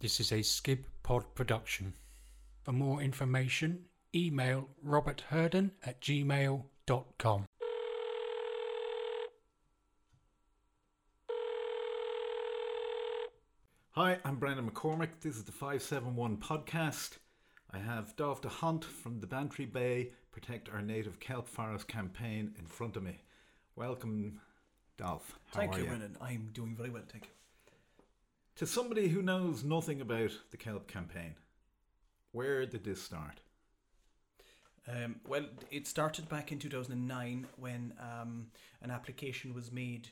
This is a Skib Pod production. For more information, email Robert Herden at gmail.com. Hi, I'm Brendan McCormick. This is the 571 podcast. I have Dolf D'hondt from the Bantry Bay Protect Our Native Kelp Forest campaign in front of me. Welcome, Dolf. How Thank are you, Brendan. I'm doing very well, thank you. To somebody who knows nothing about the Kelp campaign, where did this start? Um, well, it started back in 2009 when um, an application was made,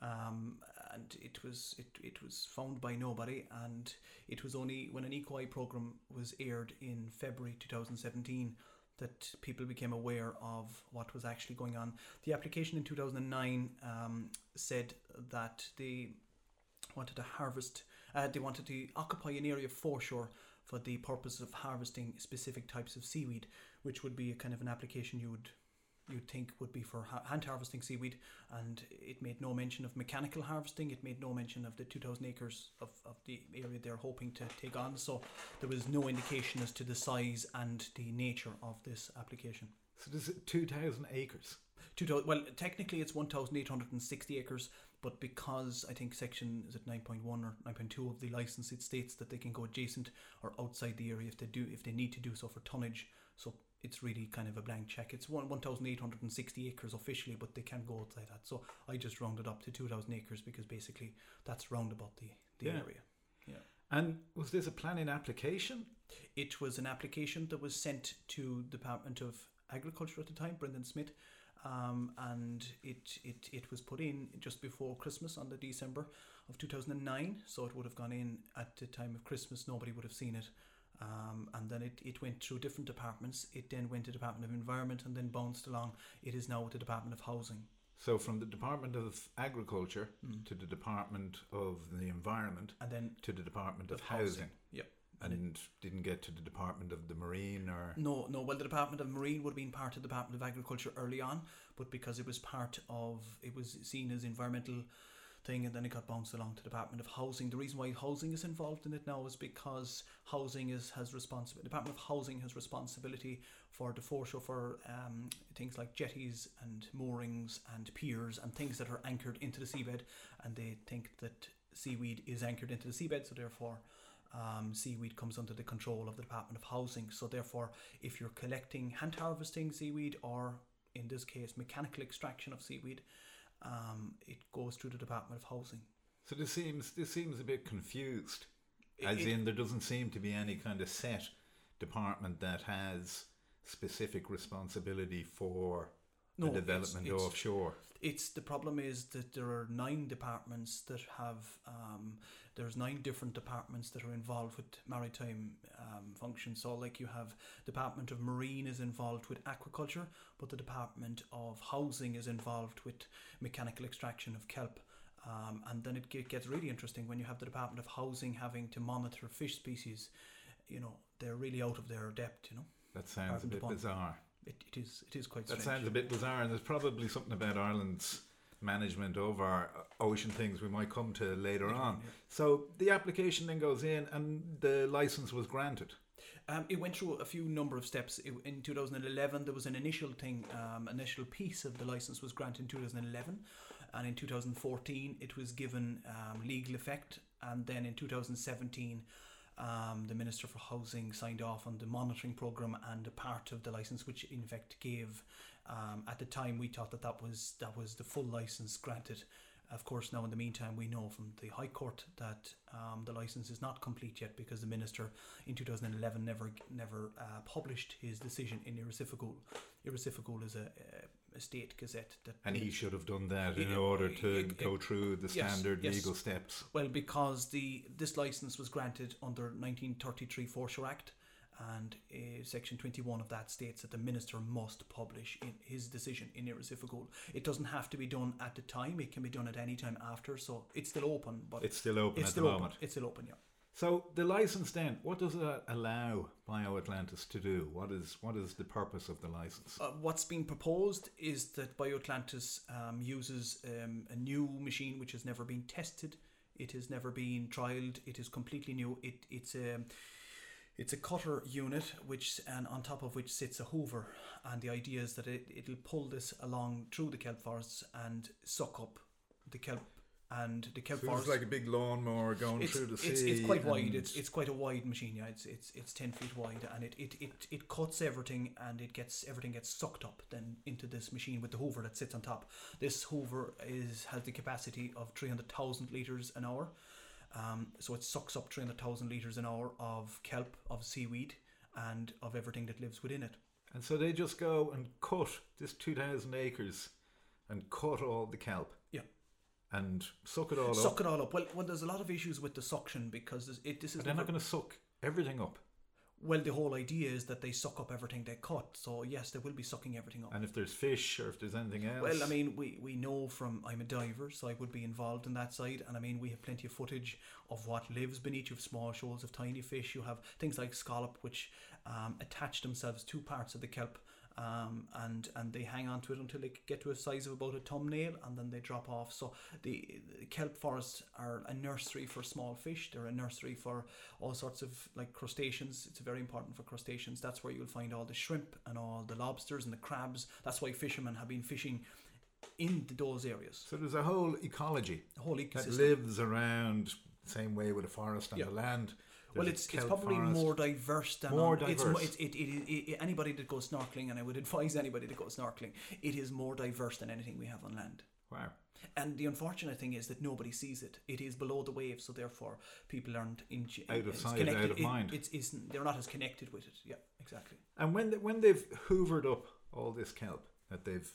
um, and it was it, it was found by nobody, and it was only when an Eco Eye program was aired in February 2017 that people became aware of what was actually going on. The application in 2009 um, said that they wanted to harvest, uh, they wanted to occupy an area foreshore for the purpose of harvesting specific types of seaweed, which would be a kind of an application you would you'd think would be for ha- hand harvesting seaweed, and it made no mention of mechanical harvesting. It made no mention of the 2,000 acres of, of the area they're hoping to take on. So there was no indication as to the size and the nature of this application. So this is 2,000 acres. Two well, technically it's 1,860 acres, but because I think section is it 9.1 or 9.2 of the license, it states that they can go adjacent or outside the area if they do if they need to do so for tonnage. So it's really kind of a blank check. It's one 1,860 acres officially, but they can go outside that. So I just rounded up to 2,000 acres because basically that's round about the, the Yeah. area. And was this a planning application? It was an application that was sent to the Department of Agriculture at the time, Brendan Smith, um, and it, it it was put in just before Christmas on the December of 2009. So it would have gone in at the time of Christmas. Nobody would have seen it. Um, and then it, it went through different departments. It then went to Department of Environment and then bounced along. It is now with the Department of Housing. So from the Department of Agriculture Mm. to the Department of the Environment And then to the Department of, of Housing. Yep. And didn't get to the Department of the Marine or No, no. Well, the Department of Marine would have been part of the Department of Agriculture early on, but because it was part of, it was seen as environmental thing, and then it got bounced along to the Department of Housing. The reason why housing is involved in it now is because housing is has responsibility. Department of Housing has responsibility for the foreshore for um, things like jetties and moorings and piers and things that are anchored into the seabed, and they think that seaweed is anchored into the seabed, so therefore um, seaweed comes under the control of the Department of Housing. So therefore, if you're collecting hand harvesting seaweed or in this case mechanical extraction of seaweed, um, it goes through the Department of Housing. So this seems this seems a bit confused. As It- in, there doesn't seem to be any kind of set department that has specific responsibility for No, the it's- development it's- offshore. It's the problem is that there are nine departments that have um, there's nine different departments that are involved with maritime um, functions. So like you have Department of Marine is involved with aquaculture, but the Department of Housing is involved with mechanical extraction of kelp. Um, and then it gets really interesting when you have the Department of Housing having to monitor fish species. You know they're really out of their depth. You know That sounds a from the bit bizarre. it, it is it is quite That strange. sounds a bit bizarre, and there's probably something about Ireland's management of our ocean things we might come to later on. So the application then goes in, and the license was granted. Um, it went through a few number of steps. It, in 2011, there was an initial thing, um, initial piece of the license was granted in 2011, and in 2014 it was given um, legal effect, and then in 2017. Um, the Minister for Housing signed off on the monitoring program and a part of the license, which in fact gave. Um, at the time, we thought that that was that was the full license granted. Of course, now in the meantime, we know from the High Court that um, the license is not complete yet because the minister in 2011 never never uh, published his decision in Iris Oifigiúil. Irrecifical is a, a state gazette that And he should have done that in order to go through the yes, standard yes. legal steps. well because the this license was granted under 1933 Foreshore Act. And uh, section 21 of that states that the minister must publish in his decision in Iris Oifigiúil. It doesn't have to be done at the time, it can be done at any time after. So it's still open, but It's still open it's at still the open. moment. It's still open, yeah. So the license then, what does that allow BioAtlantis to do? What is what is the purpose of the license? Uh, what's being proposed is that BioAtlantis um, uses um, a new machine which has never been tested It has never been trialed. It is completely new. It it's a it's a cutter unit which and on top of which sits a hoover and the idea is that it, it'll pull this along through the kelp forests and suck up the kelp and the kelp So forest it's like a big lawnmower going it's, through the sea. it's, it's quite wide. It's it's quite a wide machine. Yeah, it's it's it's ten feet wide, and it, it, it, it cuts everything, and it gets everything gets sucked up then into this machine with the Hoover that sits on top. This Hoover is has the capacity of three hundred thousand liters an hour, um, so it sucks up three hundred thousand liters an hour of kelp, of seaweed, and of everything that lives within it. And so they just go and cut this 2,000 acres and cut all the kelp. Yeah. And suck it all Suck up. Suck it all up. Well, well, there's a lot of issues with the suction because this- it this is But they're not going to suck everything up. Well, the whole idea is that they suck up everything they cut. So yes, they will be sucking everything up. And if there's fish or if there's anything else. Well, I mean, we, we know from I'm a diver, so I would be involved in that side, and I mean, we have plenty of footage of what lives beneath. You have small shoals of tiny fish. You have things like scallop, which um, attach themselves to parts of the kelp, um, and and they hang on to it until they get to a size of about a thumbnail, and then they drop off. So the, the kelp forests are a nursery for small fish. They're a nursery for all sorts of like crustaceans. It's very important for crustaceans. That's where you'll find all the shrimp and all the lobsters and the crabs. That's why fishermen have been fishing in those areas. so there's a whole ecology The whole that lives around the same way with a forest on Yeah. the land. Well, There's a it's it's probably forest. more diverse than More on, It's, diverse. it's it, it, it, anybody that goes snorkeling, and I would advise anybody to go snorkeling. It is more diverse than anything we have on land. Wow. And the unfortunate thing is that nobody sees it. It is below the waves, so therefore people aren't in, Out of sight, connected- out of it- mind. It's, it's they're not as connected with it. Yeah, exactly. And when they, when they've hoovered up all this kelp that they've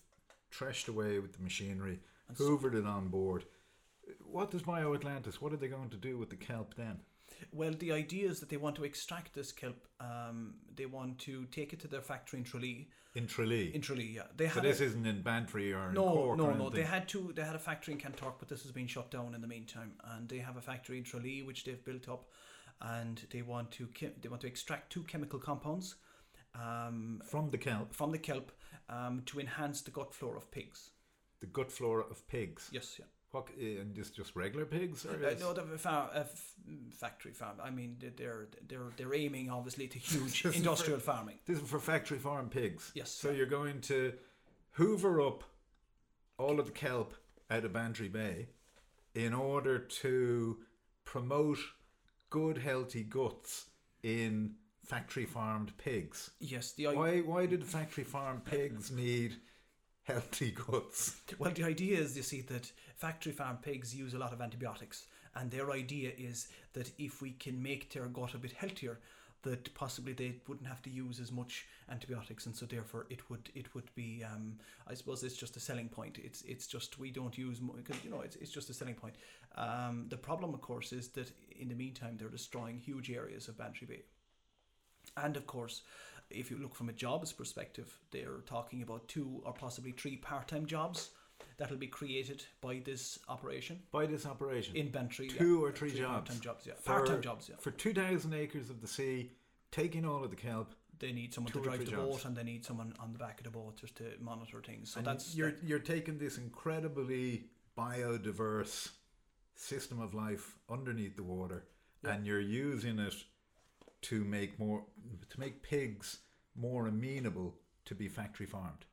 threshed away with the machinery, And so- hoovered it on board, what does BioAtlantis? What are they going to do with the kelp then? Well, the idea is that they want to extract this kelp. Um, they want to take it to their factory in Tralee. In Tralee. In Tralee, yeah. They so had this a, isn't in Bantry or in no, Cork no, or no. They had two. They had a factory in Kanturk, but this has been shut down in the meantime. And they have a factory in Tralee which they've built up, and they want to they want to extract two chemical compounds um, from the kelp, from the kelp um, to enhance the gut flora of pigs. the gut flora of pigs. Yes, yeah. What, uh, and just just regular pigs, or Uh, no, the farm, uh, f- factory farm. I mean, they're they're they're, aiming obviously to huge industrial farming. this is for factory farm pigs. Yes, So yeah. you're going to hoover up all of the kelp out of Bantry Bay in order to promote good, healthy guts in factory farmed pigs. Yes, the Why? Why did factory farmed pigs need healthy guts? Well, the idea is, you see, that factory farm pigs use a lot of antibiotics, and their idea is that if we can make their gut a bit healthier, that possibly they wouldn't have to use as much antibiotics, and so therefore it would it would be. Um, I suppose it's just a selling point. It's it's just we don't use because you know it's it's just a selling point. Um, the problem, of course, is that in the meantime they're destroying huge areas of Bantry Bay, and of course. If you look from a jobs perspective, they're talking about two or possibly three part-time jobs that'll be created by this operation By this operation, in Bantry. yeah. two or three, jobs. part-time jobs. Yeah, For- part-time jobs. Yeah, for two thousand acres of the sea, taking all of the kelp. they need someone to drive the jobs. boat, and they need someone on the back of the boat just to monitor things. So and that's you're that- you're taking this incredibly biodiverse system of life underneath the water, Yeah. and you're using it to make more to make pigs more amenable to be factory farmed.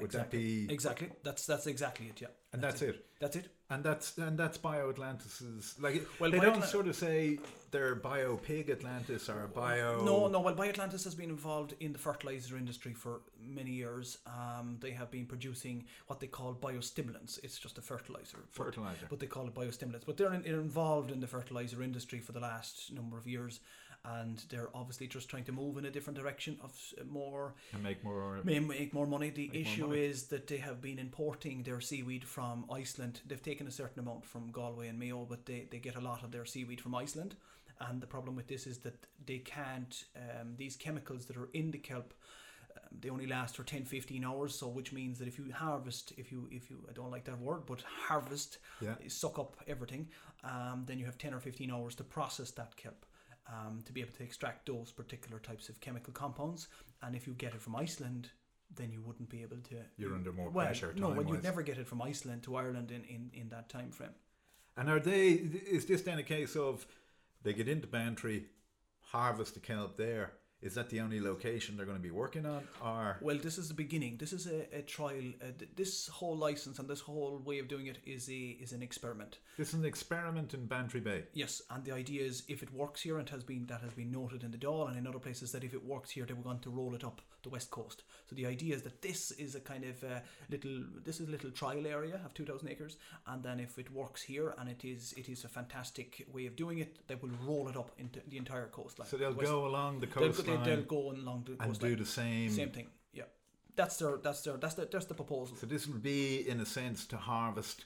Would exactly. that be? exactly? That's that's exactly it. Yeah, And that's, it. That's it. And that's and that's BioAtlantis's like. Well, they Bio don't sort of say they're Bio Pig Atlantis or Bio. No, no. Well, BioAtlantis has been involved in the fertilizer industry for many years. Um, they have been producing what they call biostimulants. It's just a fertilizer. but- fertilizer. but they call it biostimulants. But they're, in, they're involved in the fertilizer industry for the last number of years, and they're obviously just trying to move in a different direction of more and make more. may make more money. The issue money. is that they have been importing their seaweed from Iceland. They've taken a certain amount from Galway and Mayo, but they, they get a lot of their seaweed from Iceland. And the problem with this is that they can't, um, these chemicals that are in the kelp, um, they only last for 10 15 hours so which means that if you harvest if you if you i don't like that word but harvest Yeah. suck up everything um, then you have 10 or 15 hours to process that kelp um, to be able to extract those particular types of chemical compounds and if you get it from iceland then you wouldn't be able to You're under more well, pressure. no well you'd never get it from iceland to ireland in, in, in that time frame And are they? Is this then a case of they get into Bantry, harvest the kelp there? Is that the only location they're going to be working on, or Well, this is the beginning. This is a, a trial. Uh, th- this whole license and this whole way of doing it is a is an experiment. this is an experiment in Bantry Bay? Yes, and the idea is if it works here, and has been that has been noted in the Dáil and in other places that if it works here, they were going to roll it up the west coast. So the idea is that this is a kind of uh, little this is a little trial area of two thousand acres, and then if it works here and it is it is a fantastic way of doing it, they will roll it up into the entire coastline. So they'll West- go along the They'll, they, they'll go along the and do the same. Same thing. Yeah, that's their that's their that's the that's the proposal. So this will be, in a sense, to harvest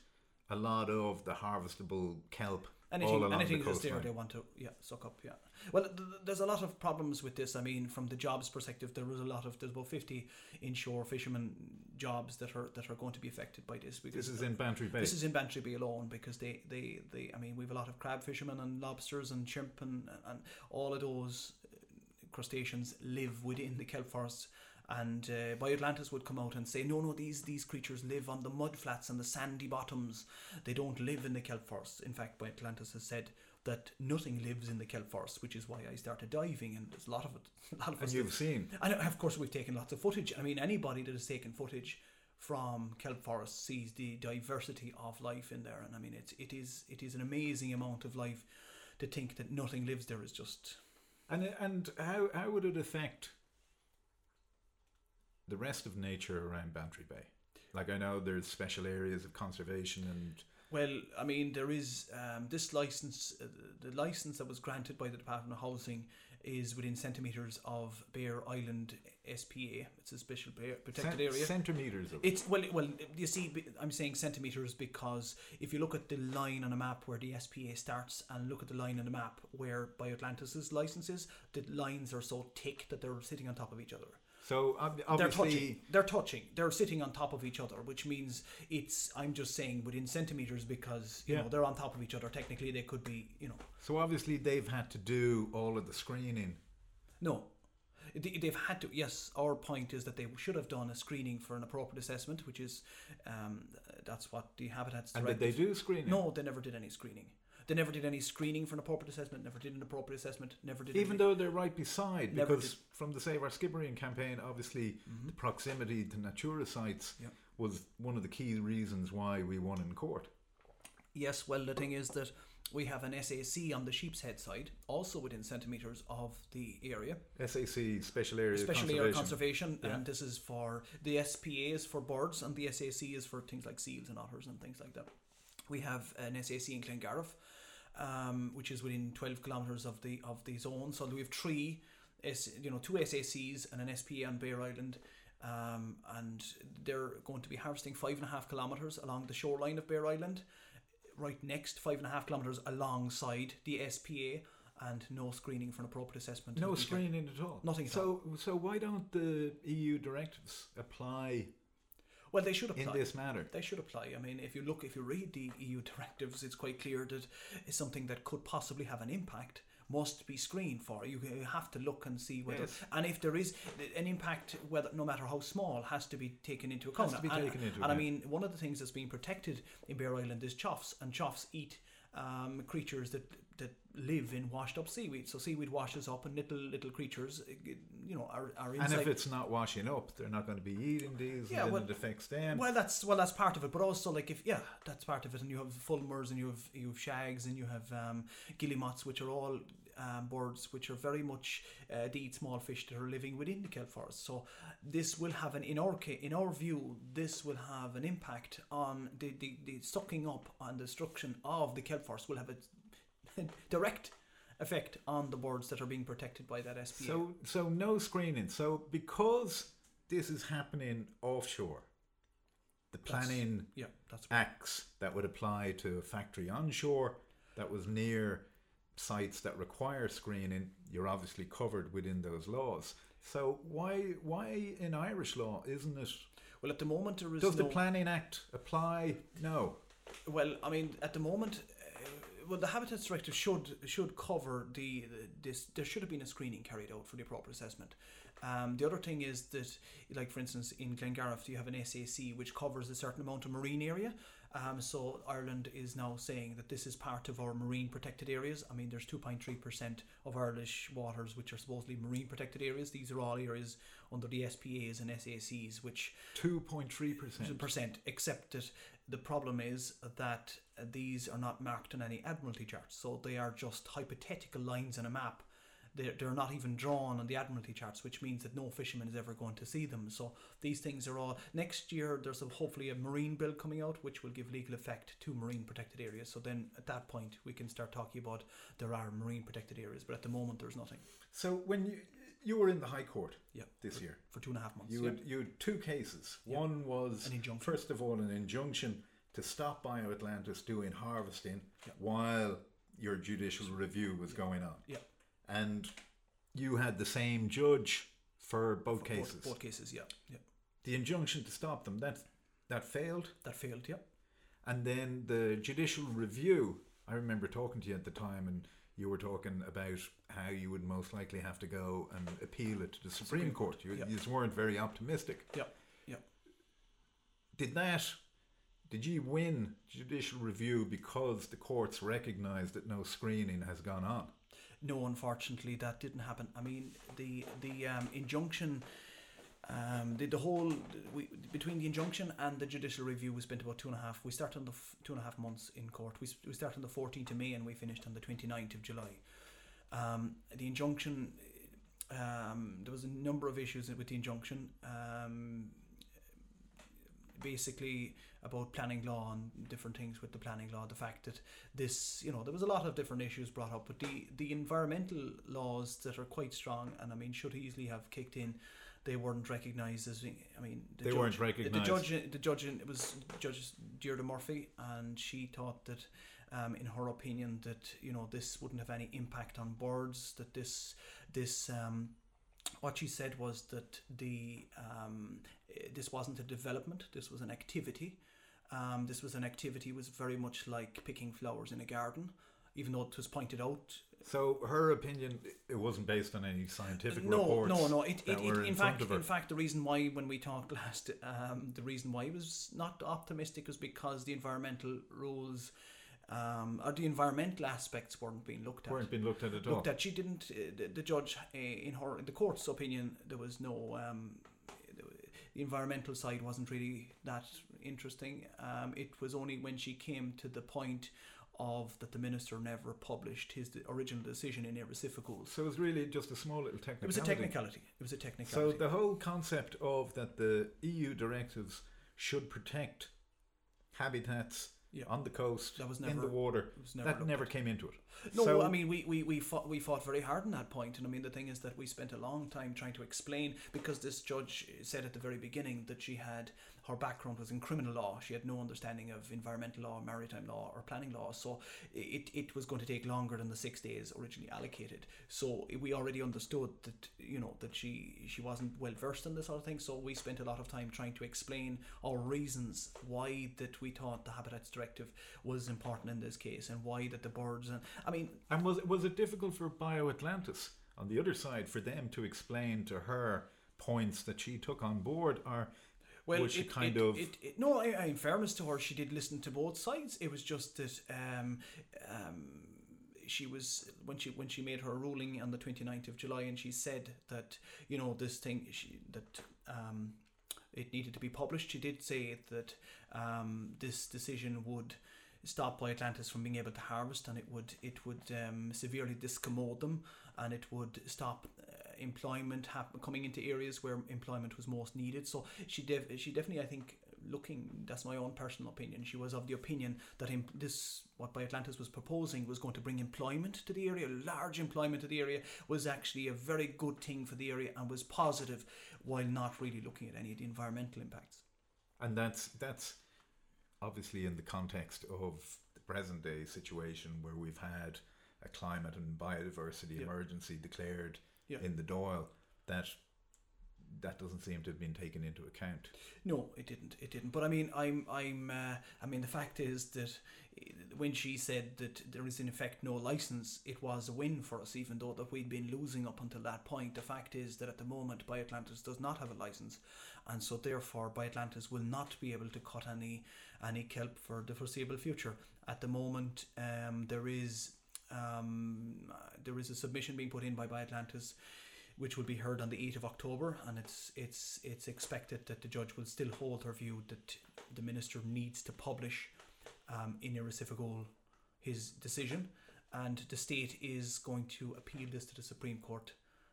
a lot of the harvestable kelp Anything, along anything the that's there, they want to yeah suck up. Yeah. Well, th- th- there's a lot of problems with this. I mean, from the jobs perspective, there was a lot of there's about 50 inshore fishermen jobs that are that are going to be affected by this. Because This is in Bantry Bay. this is in Bantry Bay alone because they, they, they I mean we've a lot of crab fishermen and lobsters and shrimp and, and all of those crustaceans live within the kelp forests and uh, BioAtlantis would come out and say no no these these creatures live on the mud flats and the sandy bottoms they don't live in the kelp forests in fact BioAtlantis has said that nothing lives in the kelp forest which is why I started diving and there's a lot of it a lot of and you've seen. and of course, we've taken lots of footage. I mean, anybody that has taken footage from kelp forests sees the diversity of life in there, and I mean, it's it is it is an amazing amount of life. To think that nothing lives there is just And and how how would it affect the rest of nature around Bantry Bay? Like I know there's special areas of conservation and well. I mean, there is um, this license. Uh, the license that was granted by the Department of Housing is within centimeters of Bere Island SPA. It's a special protected cent- area. centimeters of It's well, well. You see, I'm saying centimeters because if you look at the line on a map where the SPA starts, and look at the line on the map where BioAtlantis's license is, the lines are so thick that they're sitting on top of each other. So ob- They're touching. obviously, They're touching. They're sitting on top of each other, which means it's. I'm just saying within centimeters because you Yeah. know they're on top of each other. Technically, they could be. You know, so obviously they've had to do all of the screening. No. They- They've had to. Yes, our point is that they should have done a screening for an appropriate assessment, which is um, that's what the Habitats And did they do screening? No, they never did any screening. They never did any screening for an appropriate assessment. Never did an appropriate assessment. Never did. Even though they're right beside, Never because did. from the Save Our Skibbereen campaign, obviously the proximity to Natura sites was one of the key reasons why we won in court. Yes, well, the thing is that we have an SAC on the sheep's head side, also within centimeters of the area. SAC Special Area Special Conservation. area conservation, Yeah. and this is for the SPA is for birds, and the SAC is for things like seals and otters and things like that. We have an SAC in Glengarriff, um, which is within 12 kilometres of the of the zone. So we have three, S, you know, two SACs and an SPA on Bere Island. Um, and they're going to be harvesting five and a half kilometres along the shoreline of Bere Island, right next five and a half kilometres alongside the SPA, and no screening for an appropriate assessment. No screening at all. Nothing at So, so why don't the EU directives apply Well, they should apply. in this matter? They should apply. I mean, if you look, if you read the EU directives, it's quite clear that it's something that could possibly have an impact must be screened for. You have to look and see whether, Yes. and if there is an impact, whether no matter how small, has to be taken into account. Has to be and, taken into and I mean, one of the things that's being protected in Bere Island is choughs, and choughs eat um, creatures that that live in washed up seaweed. So seaweed washes up, and little little creatures, uh, you know, are are inside. And if it's not washing up, they're not going to be eating these, Yeah, and well- it affects them. Well, that's well, that's part of it, but also like if yeah, that's part of it, and you have fulmars and you have you have shags and you have um, guillemots, which are all um, birds which are very much uh, they eat small fish that are living within the kelp forest. So this will have an in our ca- in our view, this will have an impact on the the, the sucking up and destruction of the kelp forest will have a direct effect on the birds that are being protected by that SPA. So, so no screening. So, because this is happening offshore, the planning yeah, that's acts that would apply to a factory onshore that was near sites that require screening, you're obviously covered within those laws. So, why, why in Irish law isn't it? well at the moment there is Does the Planning Act apply? No. Well, I mean, at the moment, well, the Habitats Directive should should cover the, the this. There should have been a screening carried out for the proper assessment. Um, the other thing is that, like for instance, in Glengarriff, you have an SAC which covers a certain amount of marine area, Um, so Ireland is now saying that this is part of our marine protected areas. I mean, there's 2.3% of Irish waters which are supposedly marine protected areas. These are all areas under the SPAs and SACs, which 2.3%. percent, except that the problem is that these are not marked on any Admiralty charts. So they are just hypothetical lines on a map. They're, they're not even drawn on the Admiralty charts, which means that no fisherman is ever going to see them. So these things are all. Next year, there's a, hopefully a marine bill coming out, which will give legal effect to marine protected areas. So then at that point, we can start talking about there are marine protected areas. But at the moment, there's nothing. So when you you were in the High Court Yeah. this for, year, For two and a half months. you yeah. had you had two cases. Yeah. One was An injunction. first of all an injunction to stop BioAtlantis doing harvesting Yeah. while your judicial review was going on. Yeah. And you had the same judge for both For cases. Both, both cases, yeah. yeah. The injunction to stop them that that failed. That failed, yeah. And then the judicial review, I remember talking to you at the time, and you were talking about how you would most likely have to go and appeal it to the Supreme, Supreme Court. You, yeah. you just weren't very optimistic. Yeah, yeah. Did that, did you win judicial review because the courts recognised that no screening has gone on? No, unfortunately, that didn't happen. I mean, the the um, injunction, um, the, the whole we, between the injunction and the judicial review, we spent about two and a half. We started on the f- two and a half months in court. We, we started on the fourteenth of May and we finished on the 29th of July. Um, the injunction, um, there was a number of issues with the injunction. Um, basically about planning law and different things with the planning law the fact that this you know there was a lot of different issues brought up but the the environmental laws that are quite strong and i mean should easily have kicked in they weren't recognized as i mean the They judge, weren't the- recognised. the judge the judge it was judge Deirdre Murphy and she thought that um, in her opinion that you know this wouldn't have any impact on birds that this this um, what she said was that the um, this wasn't a development this was an activity um, this was an activity was very much like picking flowers in a garden even though it was pointed out So her opinion, it wasn't based on any scientific no, reports. no, no. It, it, it, in in fact, in fact, the reason why when we talked last, um, the reason why it was not optimistic was because the environmental rules, um, or the environmental aspects weren't being looked at. weren't being looked at at all. looked at. She didn't. Uh, the, the judge, uh, in her, in the court's opinion, there was no. Um, the environmental side wasn't really that interesting. Um, it was only when she came to the point of that the minister never published his original decision in Iris Oifigiúils. So it was really just a small little technicality. It was a technicality. It was a technicality. So the whole concept of that the EU directives should protect habitats Yeah. on the coast, That was in the water, was never that never at. came into it. No, So- I mean we, we, we fought we fought very hard on that point, and I mean the thing is that we spent a long time trying to explain because this judge said at the very beginning that she had her background was in criminal law. She had no understanding of environmental law, maritime law, or planning law. So it, it was going to take longer than the six days originally allocated. So we already understood that you know that she she wasn't well versed in this sort of thing. So we spent a lot of time trying to explain our reasons why that we thought the Habitats Directive was important in this case, and why that the birds and I mean And was was it difficult for BioAtlantis on the other side for them to explain to her points that she took on board, or Well, was she it, kind it, of It, no, I, I- in fairness to her, she did listen to both sides. It was just that um, um, she was when she when she made her ruling on the 29th of July, and she said that you know this thing she that. Um, it needed to be published. She did say that um, this decision would stop BioAtlantis from being able to harvest, and it would it would um, severely discommode them, and it would stop employment hap- coming into areas where employment was most needed. So she def- she definitely, I think, looking that's my own personal opinion. She was of the opinion that this what BioAtlantis was proposing was going to bring employment to the area, large employment to the area, was actually a very good thing for the area and was positive, while not really looking at any of the environmental impacts. And that's that's obviously in the context of the present day situation where we've had a climate and biodiversity Yeah. emergency declared Yeah. in the Dáil that that doesn't seem to have been taken into account. No, it didn't. It didn't. But I mean, I'm, I'm. Uh, I mean, the fact is that eh, when she said that there is in effect no license, it was a win for us, even though that we'd been losing up until that point. The fact is that at the moment, BioAtlantis does not have a license, and so therefore, BioAtlantis will not be able to cut any any kelp for the foreseeable future. At the moment, um, there is um, there is a submission being put in by BioAtlantis which will be heard on the 8th of October, and it's it's it's expected that the judge will still hold her view that the minister needs to publish um, in Iris Oifigiúil his decision, and the state is going to appeal this to the Supreme Court.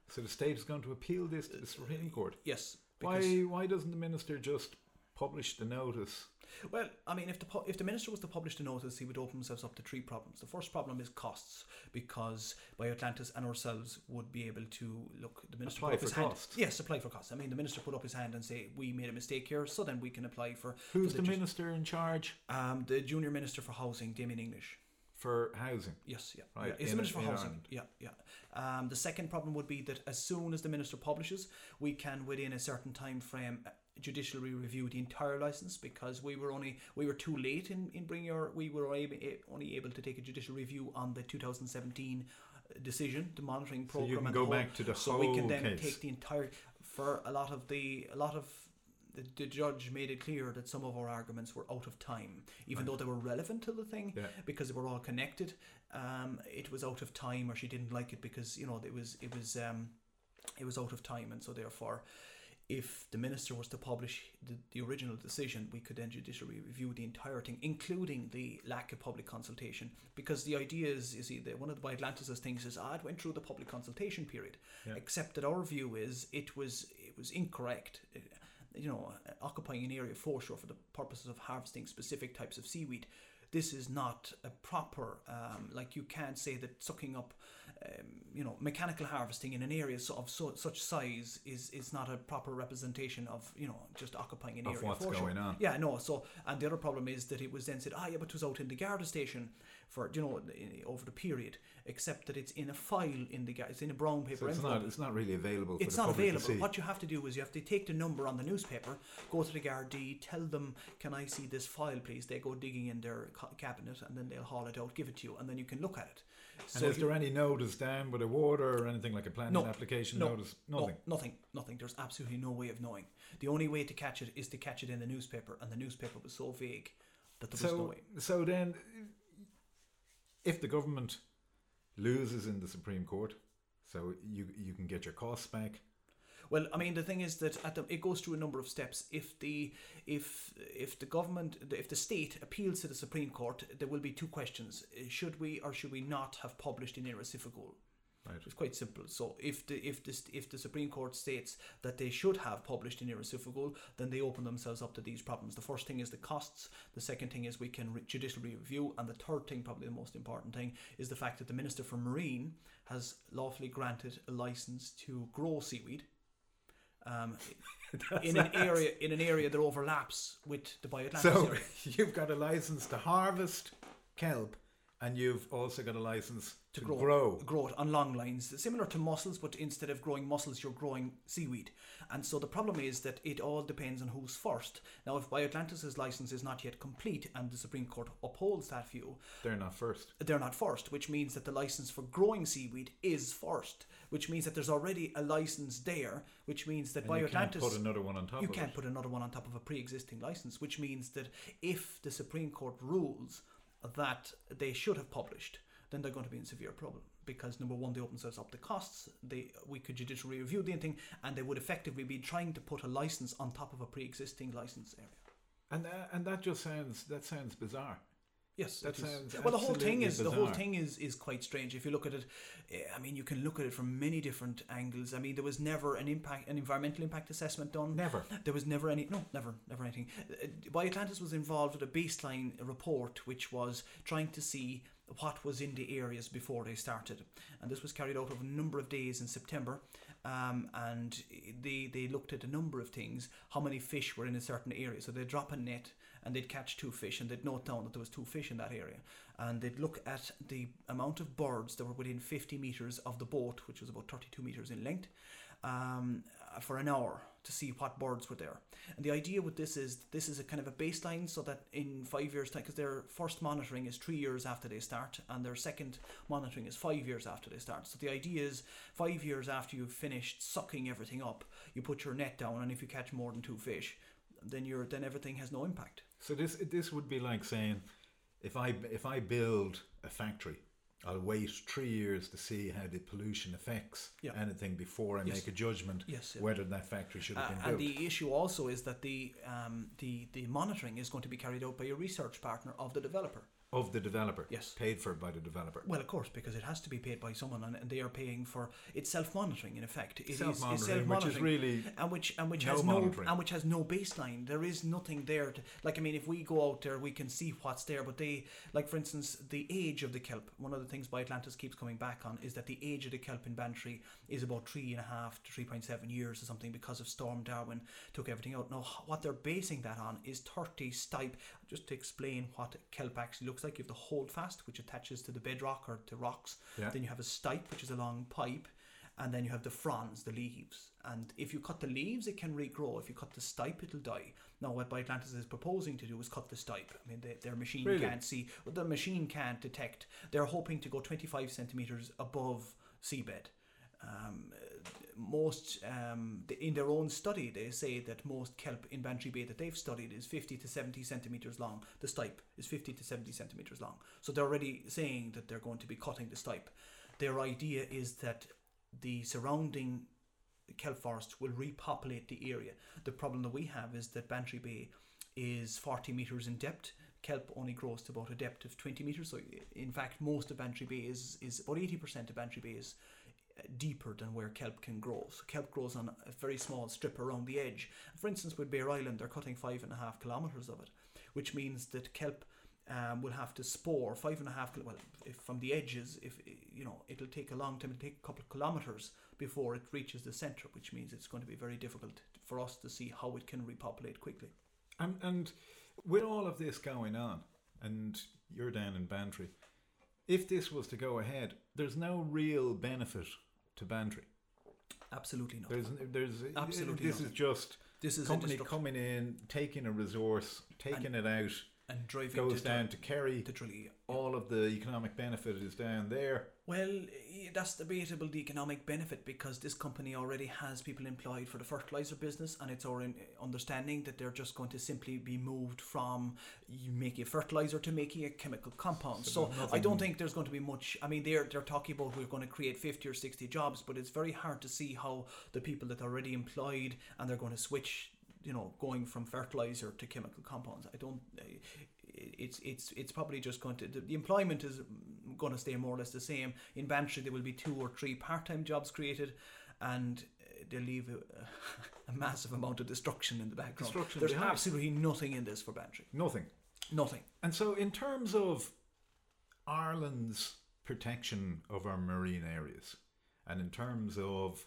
So the state is going to appeal this to the Supreme Court. Yes. Why why doesn't the minister just publish the notice well, I mean, if the if the minister was to publish the notice, he would open himself up to three problems. The first problem is costs, because BioAtlantis and ourselves would be able to look. The minister apply put up for his hand. Yes, apply for costs. I mean, the minister put up his hand and say we made a mistake here, so then we can apply for. Who's for the ju- minister in charge Um, the junior minister for housing, Damien English. for housing? Yes, yeah, Right, yeah. He's the minister for in housing. Ireland. Yeah, yeah. Um, the second problem would be that as soon as the minister publishes, we can within a certain time frame judicially review the entire license because we were only we were too late in, in bringing our we were able, only able to take a judicial review on the 2017 decision the monitoring program So you can and go whole, back to the so we can then case. take the entire for a lot of the a lot of the, the judge made it clear that some of our arguments were out of time even Right. though they were relevant to the thing Yeah. because they were all connected um, it was out of time or she didn't like it because you know it was it was um, it was out of time and so therefore if the minister was to publish the, the original decision we could then judicially review the entire thing including the lack of public consultation. Because the idea is you see that one of the Atlantis things is ah, it went through the public consultation period. Yeah. except that our view is it was it was incorrect. Uh, you know occupying an area foreshore for the purposes of harvesting specific types of seaweed. This is not a proper um, like you can't say that sucking up um, you know mechanical harvesting in an area so, of so, such size is is not a proper representation of you know just occupying an Of area what's going on. yeah no so and the other problem is that it was then said ah yeah but it was out in the Garda station for you know over the period except that it's in a file in the it's in a brown paper So it's envelope not it's not really available for it's not available. What you have to do is you have to take the number on the newspaper, go to the Gardaí, tell them, "Can I see this file, please?" They go digging in their cabinet, and then they'll haul it out, give it to you, and then you can look at it. And is there any notice down with a water or anything like a planning No, application no, notice? no, Nothing. nothing, nothing. There's absolutely no way of knowing. The only way to catch it is to catch it in the newspaper, and the newspaper was so vague that there was no way. so then, if the government loses in the Supreme Court, so you you can get your costs back. Well, I mean, the thing is that at the, it goes through a number of steps. If the if if the government, if the state appeals to the Supreme Court, there will be two questions: uh, should we or should we not have published in Iris Oifigiúil? Right. It's quite simple. So if the if the if the Supreme Court states that they should have published in Iris Oifigiúil, then they open themselves up to these problems. The first thing is the costs. The second thing is we can re- judicially review, and the third thing, probably the most important thing, is the fact that the Minister for Marine has lawfully granted a license to grow seaweed. Um, in an area in an area that overlaps with the BioAtlantis So area. you've got a license to harvest kelp, and you've also got a license to, to grow, grow. grow it on long lines, similar to mussels, but instead of growing mussels, you're growing seaweed. And so the problem is that it all depends on who's first. Now, if BioAtlantis' license is not yet complete and the Supreme Court upholds that view, They're not first. they're not first, which means that the license for growing seaweed is first, which means that there's already a license there, which means that And you can't put another one on top you can't it. put another one on top of a pre-existing license, which means that if the Supreme Court rules that they should have published, then they're going to be in severe problem because number one, they open themselves up to costs. They we could judicially review the thing, and they would effectively be trying to put a license on top of a pre-existing license area. And uh, and that just sounds that sounds bizarre. Yes, That sounds well. The whole thing is the whole thing is is quite strange. If you look at it, eh, I mean, you can look at it from many different angles. I mean, there was never an impact, an environmental impact assessment done. Never. There was never any, no, never, never anything. Uh, BioAtlantis was involved with a baseline report which was trying to see what was in the areas before they started. And this was carried out over a number of days in September. Um, and they, they looked at a number of things, how many fish were in a certain area. So they'd drop a net and they'd catch two fish and they'd note down that there was two fish in that area. And they'd look at the amount of birds that were within 50 metres of the boat, which was about 32 metres in length um, for an hour to see what birds were there. And the idea with this is this is a kind of a baseline so that in five years' time, because their first monitoring is three years after they start, and their second monitoring is five years after they start. So the idea is five years after you've finished sucking everything up, you put your net down, and if you catch more than two fish, then you're then everything has no impact. So this this would be like saying, if I if I build a factory, I'll wait three years to see how the pollution affects Yeah. anything before I Yes. make a judgment Yes, yeah. whether that factory should have Uh, been and built. the issue also is that the um, the the monitoring is going to be carried out by a research partner of the developer. Of the developer, Yes. paid for by the developer. Well, of course, because it has to be paid by someone, and, and they are paying for it's self-monitoring in effect. It is- it's Self-monitoring, which is really and which and which no has no monitoring. and which has no baseline. There is nothing there. To, like I mean, if we go out there, we can see what's there. But they, like for instance, the age of the kelp. One of the things BioAtlantis keeps coming back on is that the age of the kelp in Bantry is about three and a half to three point seven years or something because of Storm Darwin took everything out. Now, what they're basing that on is thirty stipe. Just to explain what kelp actually looks like, you have the holdfast, which attaches to the bedrock or to rocks. Yeah. Then you have a stipe, which is a long pipe, and then you have the fronds, the leaves. And if you cut the leaves, it can regrow. If you cut the stipe, it'll die. Now, what Atlantis is proposing to do is cut the stipe. I mean, they, their machine Really? can't see, the machine can't detect. They're hoping to go 25 centimeters above seabed. Um, most um, in their own study, they say that most kelp in Bantry Bay that they've studied is 50 to 70 centimeters long. The stipe is 50 to 70 centimeters long. So they're already saying that they're going to be cutting the stipe. Their idea is that the surrounding kelp forest will repopulate the area. The problem that we have is that Bantry Bay is 40 meters in depth. Kelp only grows to about a depth of 20 meters. So, in fact, most of Bantry Bay is, is about 80% of Bantry Bay is deeper than where kelp can grow. So kelp grows on a very small strip around the edge. For instance, with Bear Island, they're cutting five and a half kilometers of it, which means that kelp um, will have to spore five and a half. Well, if from the edges, if you know, it'll take a long time. It'll take a couple of kilometers before it reaches the center, which means it's going to be very difficult for us to see how it can repopulate quickly. And, and with all of this going on, and you're down in Bantry, if this was to go ahead, there's no real benefit to Bantry. Absolutely not. There's, there's Absolutely This is just This is a company coming in, taking a resource, taking it out, and driving goes to, down to Kerry. to Tralee. All of the economic benefit is down there. Well, that's debatable, the economic benefit, because this company already has people employed for the fertilizer business, and it's our understanding that they're just going to simply be moved from making a fertilizer to making a chemical compound. So, there's I don't think there's going to be much. I mean, they're they're talking about we're going to create fifty or sixty jobs, but it's very hard to see how the people that are already employed and they're going to switch. You know, going from fertilizer to chemical compounds. I don't. It's it's it's probably just going to the, the employment is going to stay more or less the same. In Bantry, there will be two or three part-time jobs created, and uh, they leave a, a massive amount of destruction in the background. Destruction There's behind. absolutely nothing in this for Bantry. Nothing. Nothing. And so, in terms of Ireland's protection of our marine areas, and in terms of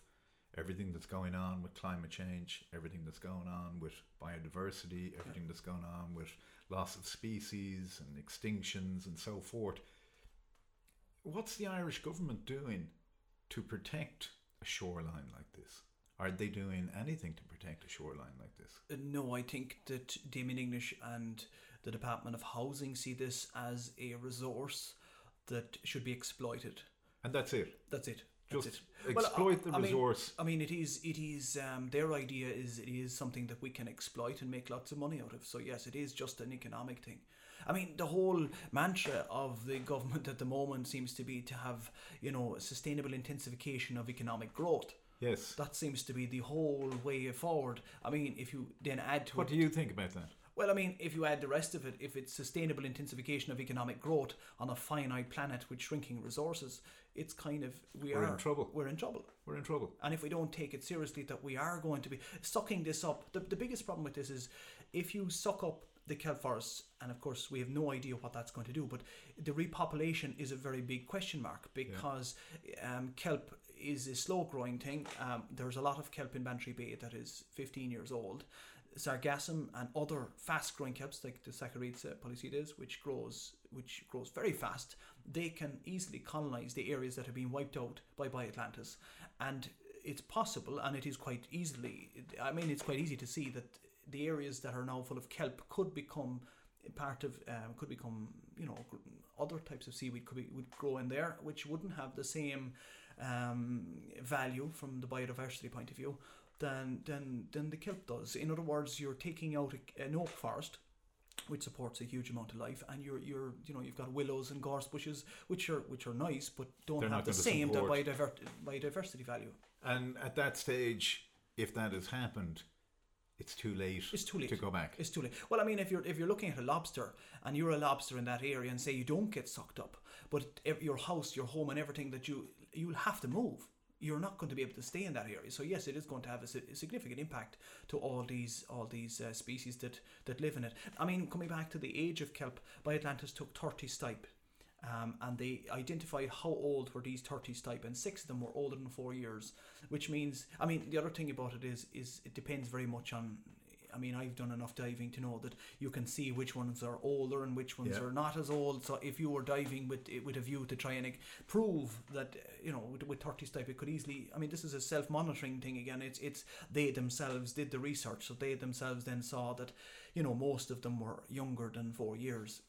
everything that's going on with climate change, everything that's going on with biodiversity, everything that's going on with loss of species and extinctions and so forth, what's the Irish government doing to protect a shoreline like this? Are they doing anything to protect a shoreline like this? Uh, No, I think that Damien English and the Department of Housing see this as a resource that should be exploited. And that's it. That's it. Just it. Well, exploit the I mean- resource. I mean, it is. It is. Um, their idea is it is something that we can exploit and make lots of money out of. So yes, it is just an economic thing. I mean, the whole mantra of the government at the moment seems to be to have you know sustainable intensification of economic growth. yes. That seems to be the whole way forward. I mean, if you then add to What it, do you think about that? Well, I mean, if you add the rest of it, if it's sustainable intensification of economic growth on a finite planet with shrinking resources, it's kind of we We're are in trouble. We're in trouble. We're in trouble. And if we don't take it seriously, that we are going to be sucking this up. The, the biggest problem with this is if you suck up the kelp forests, and of course we have no idea what that's going to do, but the repopulation is a very big question mark because um, kelp is a slow growing thing. Um, there's a lot of kelp in Bantry Bay that is 15 years old. Sargassum and other fast growing kelps like the Saccorhiza polyschides, which grows which grows very fast, they can easily colonize the areas that have been wiped out by BioAtlantis. And it's possible, and it is quite easily. I mean, it's quite easy to see that the areas that are now full of kelp could become part of um, could become you know other types of seaweed could be would grow in there, which wouldn't have the same um, value from the biodiversity point of view than than than the kelp does. In other words, you're taking out a, an oak forest which supports a huge amount of life, and you're you're you know you've got willows and gorse bushes which are which are nice but don't They're have the same support. biodiver- biodiversity value. And at that stage, if that has happened, it's too late. It's too late. to go back. It's too late. Well, I mean, if you're if you're looking at a lobster and you're a lobster in that area, and say you don't get sucked up, but your house, your home, and everything that you you'll have to move. You're not going to be able to stay in that area. So yes, it is going to have a, significant impact to all these all these uh, species that that live in it. I mean, coming back to the age of kelp, BioAtlantis took 30 stipe. Um, and they identified how old were these 30 stipe, and six of them were older than four years, which means, I mean, the other thing about it is, is it depends very much on. I mean, I've done enough diving to know that you can see which ones are older and which ones Yeah. are not as old. So if you were diving with eh, with a view to try and like, prove that you know with, with 30 stipe, it could easily. I mean, this is a self-monitoring thing again. It's it's they themselves did the research, so they themselves then saw that you know most of them were younger than four years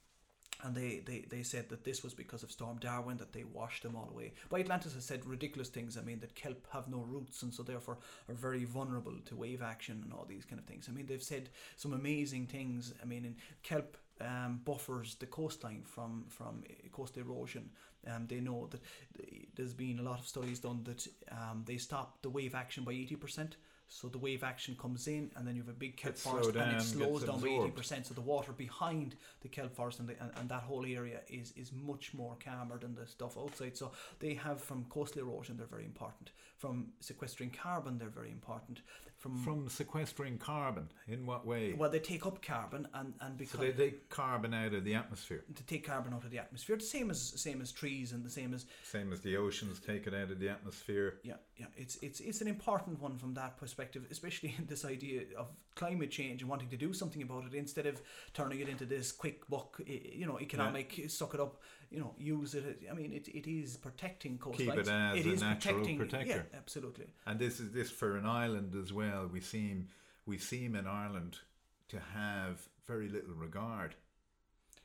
and they, they, they said that this was because of Storm Darwin that they washed them all away. BioAtlantis has said ridiculous things. I mean that kelp have no roots and so therefore are very vulnerable to wave action and all these kind of things. I mean they've said some amazing things. I mean in kelp um, buffers the coastline from from coastal erosion. Um, they know that th- there's been a lot of studies done that um, they stop the wave action by eighty percent. So the wave action comes in, and then you have a big kelp Gets forest, slowed and it slows down by eighty percent. So the water behind the kelp forest and, the, and, and that whole area is is much more calmer than the stuff outside. So they have from coastal erosion, they're very important. From sequestering carbon, they're very important. From, From sequestering carbon, in what way? well, they take up carbon and and because so they take carbon out of the atmosphere, to take carbon out of the atmosphere, the same as same as trees and the same as same as the oceans take it out of the atmosphere. yeah, yeah, it's it's it's an important one from that perspective, especially in this idea of climate change and wanting to do something about it instead of turning it into this quick buck, you know, economic suck it up, you know, use it. I mean, it, it is protecting coastlines. Keep it as a is natural protector. Yeah, absolutely. And this is this for an island as well. We seem we seem in Ireland to have very little regard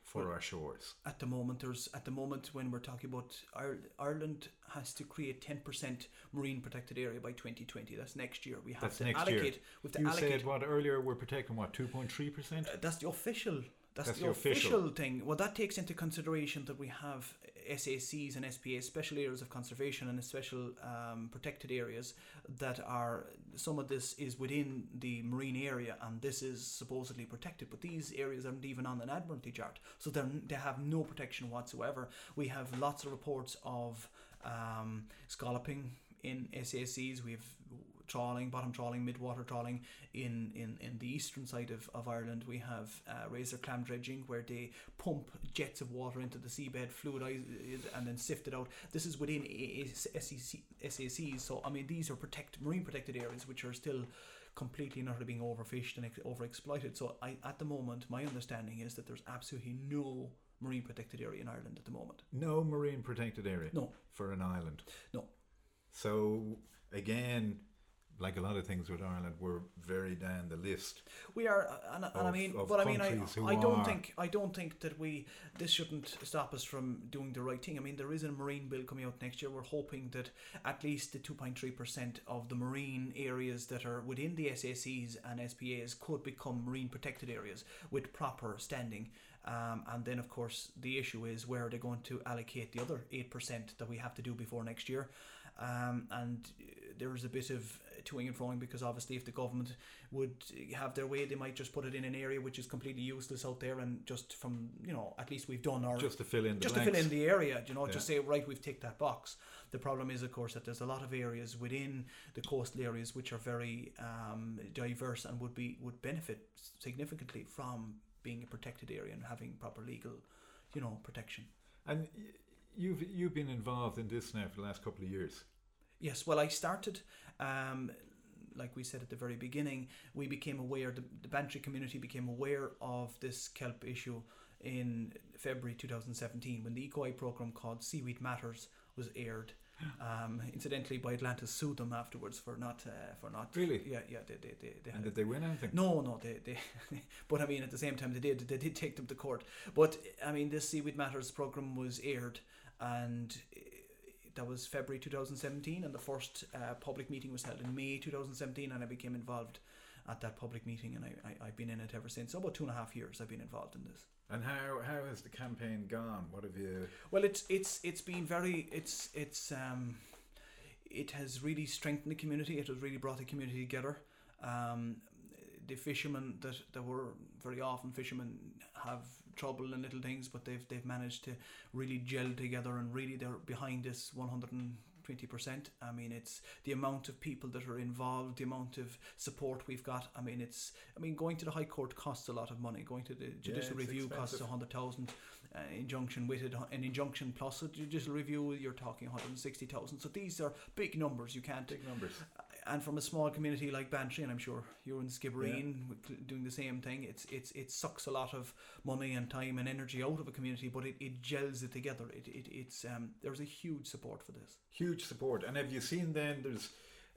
for Well, our shores. At the moment, there's at the moment when we're talking about Ire- Ireland has to create ten percent marine protected area by 2020. That's next year. We have That's to next year. allocate. We have to You allocate said what earlier? We're protecting what two point three percent. Uh, that's the official. That's, That's the, the official. official. thing. Well, that takes into consideration that we have SACs and SPAs, special areas of conservation and special um, protected areas that are. Some of this is within the marine area, and this is supposedly protected. But these areas aren't even on an admiralty chart, so they they have no protection whatsoever. We have lots of reports of um, scalloping in SACs. We have trawling, bottom trawling, mid-water trawling in, in, in the eastern side of, of Ireland. We have uh, razor clam dredging where they pump jets of water into the seabed, fluidize it, and then sift it out. This is within SACs. So, I mean, these are protect marine protected areas which are still completely and utterly being overfished and ex- overexploited. So, I, at the moment, my understanding is that there's absolutely no marine protected area in Ireland at the moment. No marine protected area. No. For an island. No. So again, like a lot of things with Ireland, we're very down the list. We are, uh, and, and I mean, but I mean, I, I don't are- think, I don't think that we, this shouldn't stop us from doing the right thing. I mean, there is a marine bill coming out next year. We're hoping that at least the two point three percent of the marine areas that are within the SACs and SPAs could become marine protected areas with proper standing. Um, and then, of course, the issue is where are they going to allocate the other eight percent that we have to do before next year? Um, and uh, there's a bit of toing and froing because obviously, if the government would have their way, they might just put it in an area which is completely useless out there, and just from you know, at least we've done our Just to fill in the just to fill in the area, you know, Yeah. just say right, we've ticked that box. The problem is, of course, that there's a lot of areas within the coastal areas which are very um, diverse and would be would benefit significantly from being a protected area and having proper legal, you know, protection. And you've you've been involved in this now for the last couple of years. Yes, well, I started, um, like we said at the very beginning, we became aware, the, the Bantry community became aware of this kelp issue in February 2017 when the Eco Eye program called Seaweed Matters was aired. Um, incidentally, BioAtlantis sued them afterwards for not uh, for not Really? yeah yeah they they they, they And did they win anything? no, no, they, they, but I mean, at the same time, they did, they did take them to court. But I mean, this Seaweed Matters program was aired, and that was February 2017, and the first uh, public meeting was held in May 2017, and I became involved at that public meeting, and I, I I've been in it ever since. So about two and a half years, I've been involved in this. And how how has the campaign gone? What have you? Well, it's it's it's been very it's it's um, it has really strengthened the community. It has really brought the community together. Um, the fishermen that, that were very often fishermen have trouble and little things, but they've they've managed to really gel together and really they're behind this one hundred and twenty percent. I mean, it's the amount of people that are involved, the amount of support we've got. I mean, it's I mean going to the High Court costs a lot of money. Going to the judicial it's review costs a hundred thousand. Uh, injunction with it, an injunction plus a judicial review, you're talking 160,000. So these are big numbers. You can't Big numbers. And from a small community like Bantry, and I'm sure you're in Skibbereen cl- doing the same thing. It's it's it sucks a lot of money and time and energy out of a community, but it, it gels it together. It, it it's um there's a huge support for this. Huge support. And have you seen then there's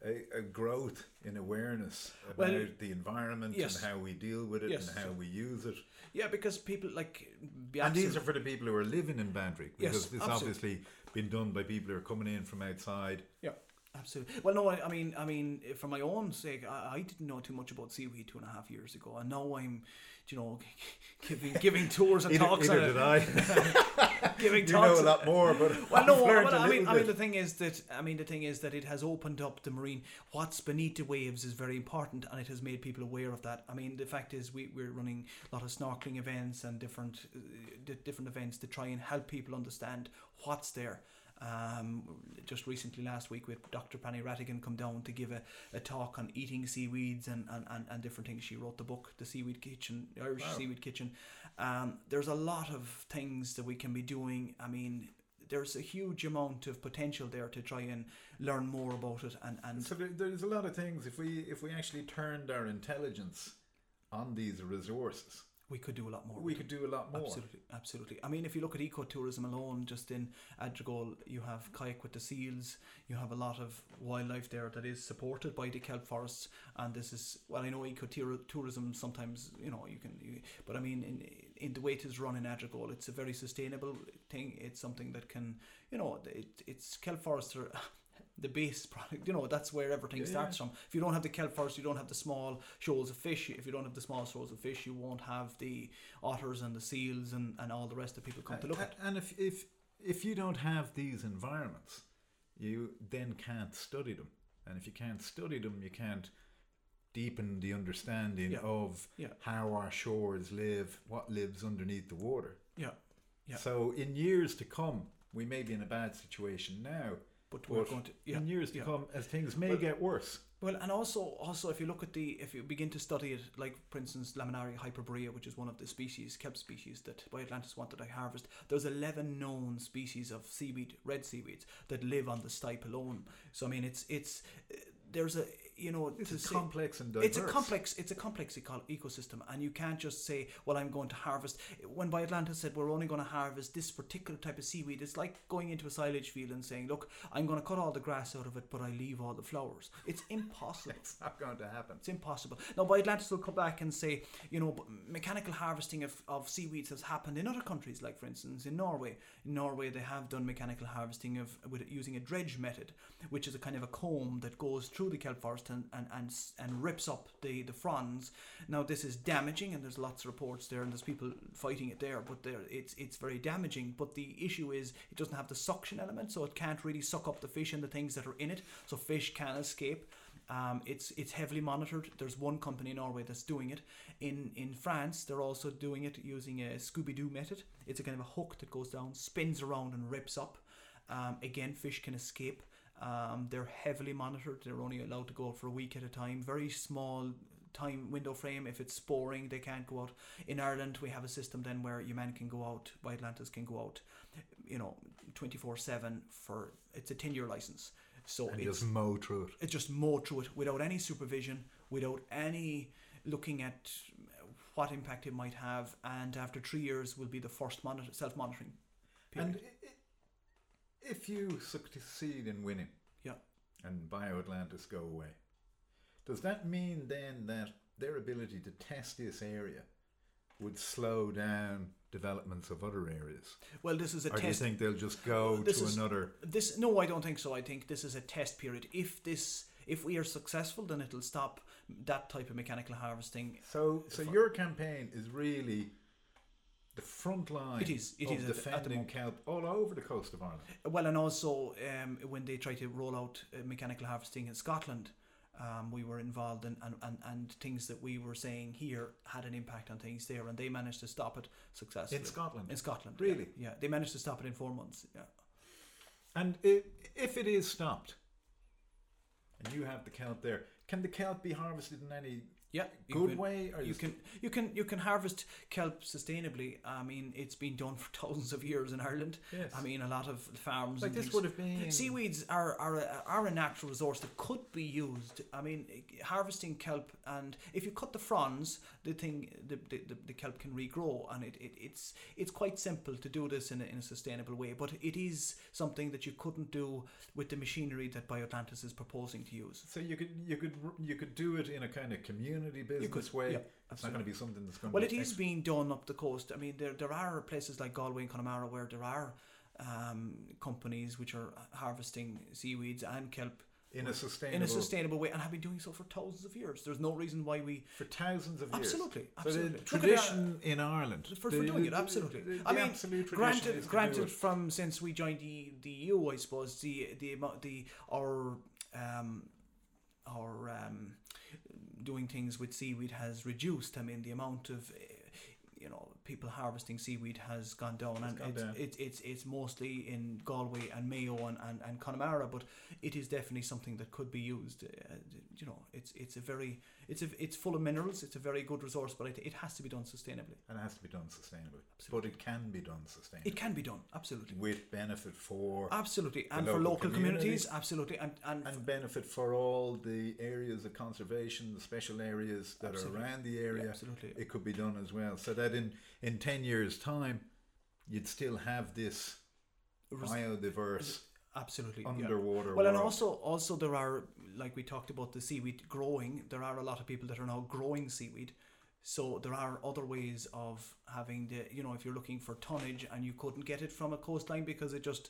a, a growth in awareness about Well, the environment yes. and how we deal with it Yes. and how we use it? Yeah, because people like And these are for the people who are living in Bantry Yes, because this absolutely. obviously been done by people who are coming in from outside. Yeah, absolutely. Well, no, I, I mean, I mean, for my own sake, I, I didn't know too much about seaweed two and a half years ago, and now I'm, you know, giving giving tours and Either, talks either did I. giving you talks. know a lot more, but Well, no, well, I mean, little I mean, the thing is that I mean, the thing is that it has opened up the marine. What's beneath the waves is very important, and it has made people aware of that. I mean, the fact is, we we're running a lot of snorkeling events and different uh, different events to try and help people understand what's there. Um, just recently, last week, with Dr. Prannie Rhatigan come down to give a, a talk on eating seaweeds and, and, and, and different things. She wrote the book, The Seaweed Kitchen, the Irish Wow. Seaweed Kitchen. Um, there's a lot of things that we can be doing. I mean, there's a huge amount of potential there to try and learn more about it and, and So there, there's a lot of things. If we if we actually turned our intelligence on these resources, we could do a lot more. we could do a lot more. Absolutely, absolutely. I mean, if you look at ecotourism alone, just in Adrigole, you have kayak with the seals. You have a lot of wildlife there that is supported by the kelp forests, and this is well, I know ecotourism sometimes you know you can, you, but I mean, in in the way it is run in Adrigole, it's a very sustainable thing. It's something that can, you know, it, it's kelp forests are. The base product, you know, that's where everything Yeah, starts from. If you don't have the kelp forest, you don't have the small shoals of fish. If you don't have the small shoals of fish, you won't have the otters and the seals and, and all the rest that people come to look at. And if if if you don't have these environments, you then can't study them. And if you can't study them, you can't deepen the understanding Yeah. of Yeah. how our shores live, what lives underneath the water. Yeah, yeah. So in years to come, we may be in a bad situation now. But we're going to yeah. in years to yeah. come, as things may Well- get worse. Well, and also, also, if you look at the, if you begin to study it, like for instance, Laminaria hyperborea, which is one of the species, kelp species that BioAtlantis wanted to harvest, there's 11 known species of seaweed, red seaweeds, that live on the stipe alone. So I mean, it's it's uh, there's a you know It's say- complex and diverse. It's a complex. It's a complex eco- ecosystem, and you can't just say, "Well, I'm going to harvest." When Atlantis said we're only going to harvest this particular type of seaweed, it's like going into a silage field and saying, "Look, I'm going to cut all the grass out of it, but I leave all the flowers." It's impossible. It's not going to happen. It's impossible. Now, BioAtlantis will come back and say, you know, mechanical harvesting of, of seaweeds has happened in other countries, like for instance in Norway. In Norway, they have done mechanical harvesting of with using a dredge method, which is a kind of a comb that goes through the kelp forest and and, and, and rips up the, the fronds. Now, this is damaging, and there's lots of reports there, and there's people fighting it there, but there it's it's very damaging. But the issue is it doesn't have the suction element, so it can't really suck up the fish and the things that are in it, so fish can escape. Um, it's it's heavily monitored. There's one company in Norway that's doing it. In in France, they're also doing it using a scoubidou method. It's a kind of a hook that goes down, spins around, and rips up. Um, again, fish can escape. Um, they're heavily monitored. They're only allowed to go out for a week at a time. Very small time window frame. If it's sporing, they can't go out. In Ireland, we have a system then where your man can go out, BioAtlantis can go out, you know, twenty four seven for it's a ten year license. So And it's just mow through it. it just mow through it without any supervision, without any looking at what impact it might have. And after three years, will be the first monitor, self monitoring. And if you succeed in winning, Yeah. and BioAtlantis go away, does that mean then that their ability to test this area would slow down developments of other areas? Well, this is a or do you think they'll just go This to is- another? This no, I don't think so. I think this is a test period. If this, if we are successful, then it'll stop that type of mechanical harvesting. So, so your campaign is really the front line. It is, it of is defending kelp all over the coast of Ireland. Well, and also um, when they try to roll out uh, mechanical harvesting in Scotland, um, we were involved in, and, and, and things that we were saying here had an impact on things there, and they managed to stop it successfully. In Scotland? In Scotland. Really? Yeah, yeah. they managed to stop it in four months. Yeah. And if it is stopped, and you have the kelp there, can the kelp be harvested in any Yeah, good can- way? Or You can you can you can harvest kelp sustainably. I mean, it's been done for thousands of years in Ireland. Yes. I mean, a lot of farms. Like this things- would have been- seaweeds are are a, are a natural resource that could be used. I mean, harvesting kelp and if you cut the fronds, the thing the, the, the, the kelp can regrow, and it, it it's it's quite simple to do this in a, in a sustainable way. But it is something that you couldn't do with the machinery that BioAtlantis is proposing to use. So you could you could you could do it in a kind of community business could, way. yeah, it's not going to be something that's going Well, to it be is being done up the coast. I mean, there there are places like Galway and Connemara where there are um, companies which are harvesting seaweeds and kelp in a sustainable in a sustainable way and have been doing so for thousands of years. There's no reason why we for thousands of years. Absolutely, So absolutely. the at tradition in Ireland for, the- for doing it the- absolutely. the- I mean, granted, granted, from since we joined the the EU, I suppose the the the our um our um doing things with seaweed has reduced. I mean, the amount of people harvesting seaweed has gone down, and gone it's, down. it's it's it's mostly in Galway and Mayo and, and, and Connemara, but it is definitely something that could be used. Uh, you know, it's it's a very it's a, it's full of minerals. It's a very good resource, but it, it has to be done sustainably. and it has to be done sustainably. Absolutely. But it can be done sustainably It can be done absolutely. with benefit for Absolutely, and for local local communities, communities. absolutely, and and, and benefit for all the areas of conservation, the special areas that Absolutely. are around the area. absolutely. It could be done as well, so that in in ten years' time, you'd still have this biodiverse absolutely yeah. underwater. Well, and also also there are like we talked about the seaweed growing. There are a lot of people that are now growing seaweed. So there are other ways of having the you know if you're looking for tonnage and you couldn't get it from a coastline because it just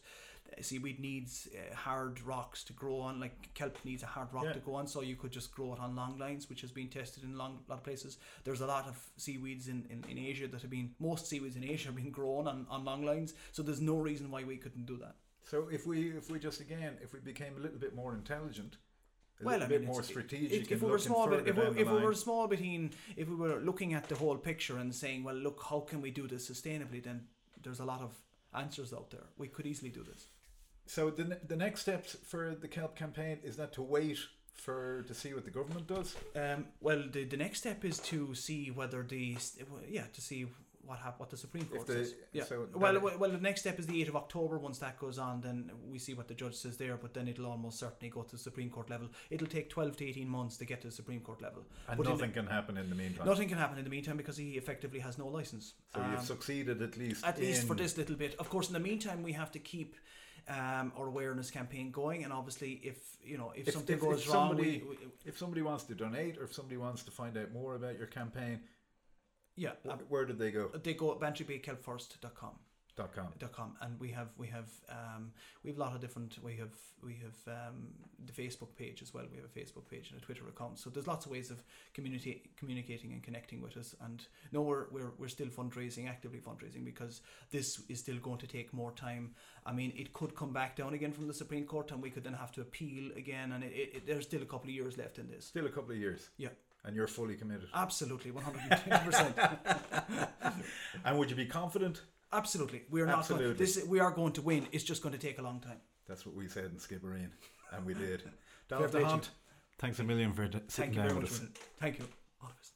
seaweed needs uh, hard rocks to grow on like kelp needs a hard rock Yeah. to go on so you could just grow it on long lines which has been tested in long lot of places there's a lot of seaweeds in, in, in Asia that have been most seaweeds in Asia have been grown on, on long lines so there's no reason why we couldn't do that So if we if we just again if we became a little bit more intelligent, a well, little I mean, bit more strategic, If, if we were small bit, if, we, if we were small bit in, if we were looking at the whole picture and saying, well, look, how can we do this sustainably? Then there's a lot of answers out there. We could easily do this. So the the next steps for the kelp campaign is that to wait for to see what the government does. Um, well, the, the next step is to see whether the yeah to see what hap- what the Supreme Court the- says. Yeah. so well, well, well, the next step is the eighth of October. Once that goes on, then we see what the judge says there. But then it'll almost certainly go to the Supreme Court level. It'll take twelve to eighteen months to get to the Supreme Court level. And But in the- nothing can happen in the meantime. Nothing can happen in the meantime because he effectively has no license. So Um, you've succeeded at least. at least for this little bit. Of course, in the meantime, we have to keep um, our awareness campaign going, and obviously, if you know if, If- something if- goes if wrong, somebody- we, we, If somebody wants to donate or if somebody wants to find out more about your campaign, yeah, wh- uh, where did they go? they go at bantrybaykelpforest.com. Dot com. Dot com and we have we have um, we have a lot of different we have we have um, the Facebook page as well we have a Facebook page and a Twitter account so there's lots of ways of community communicating and connecting with us and no we're, we're we're still fundraising actively fundraising because this is still going to take more time I mean it could come back down again from the Supreme Court and we could then have to appeal again and it, it, it- there's still a couple of years left in this Still a couple of years. Yeah. And you're fully committed. absolutely 120% And would you be confident? Absolutely we're not going, Absolutely. this we are going to win it's just going to take a long time That's what we said in Skibbereen. And we did. Fair Dr. play. Hunt, thanks a million for d- sitting Thank you down very with much. us. Thank you. All of us.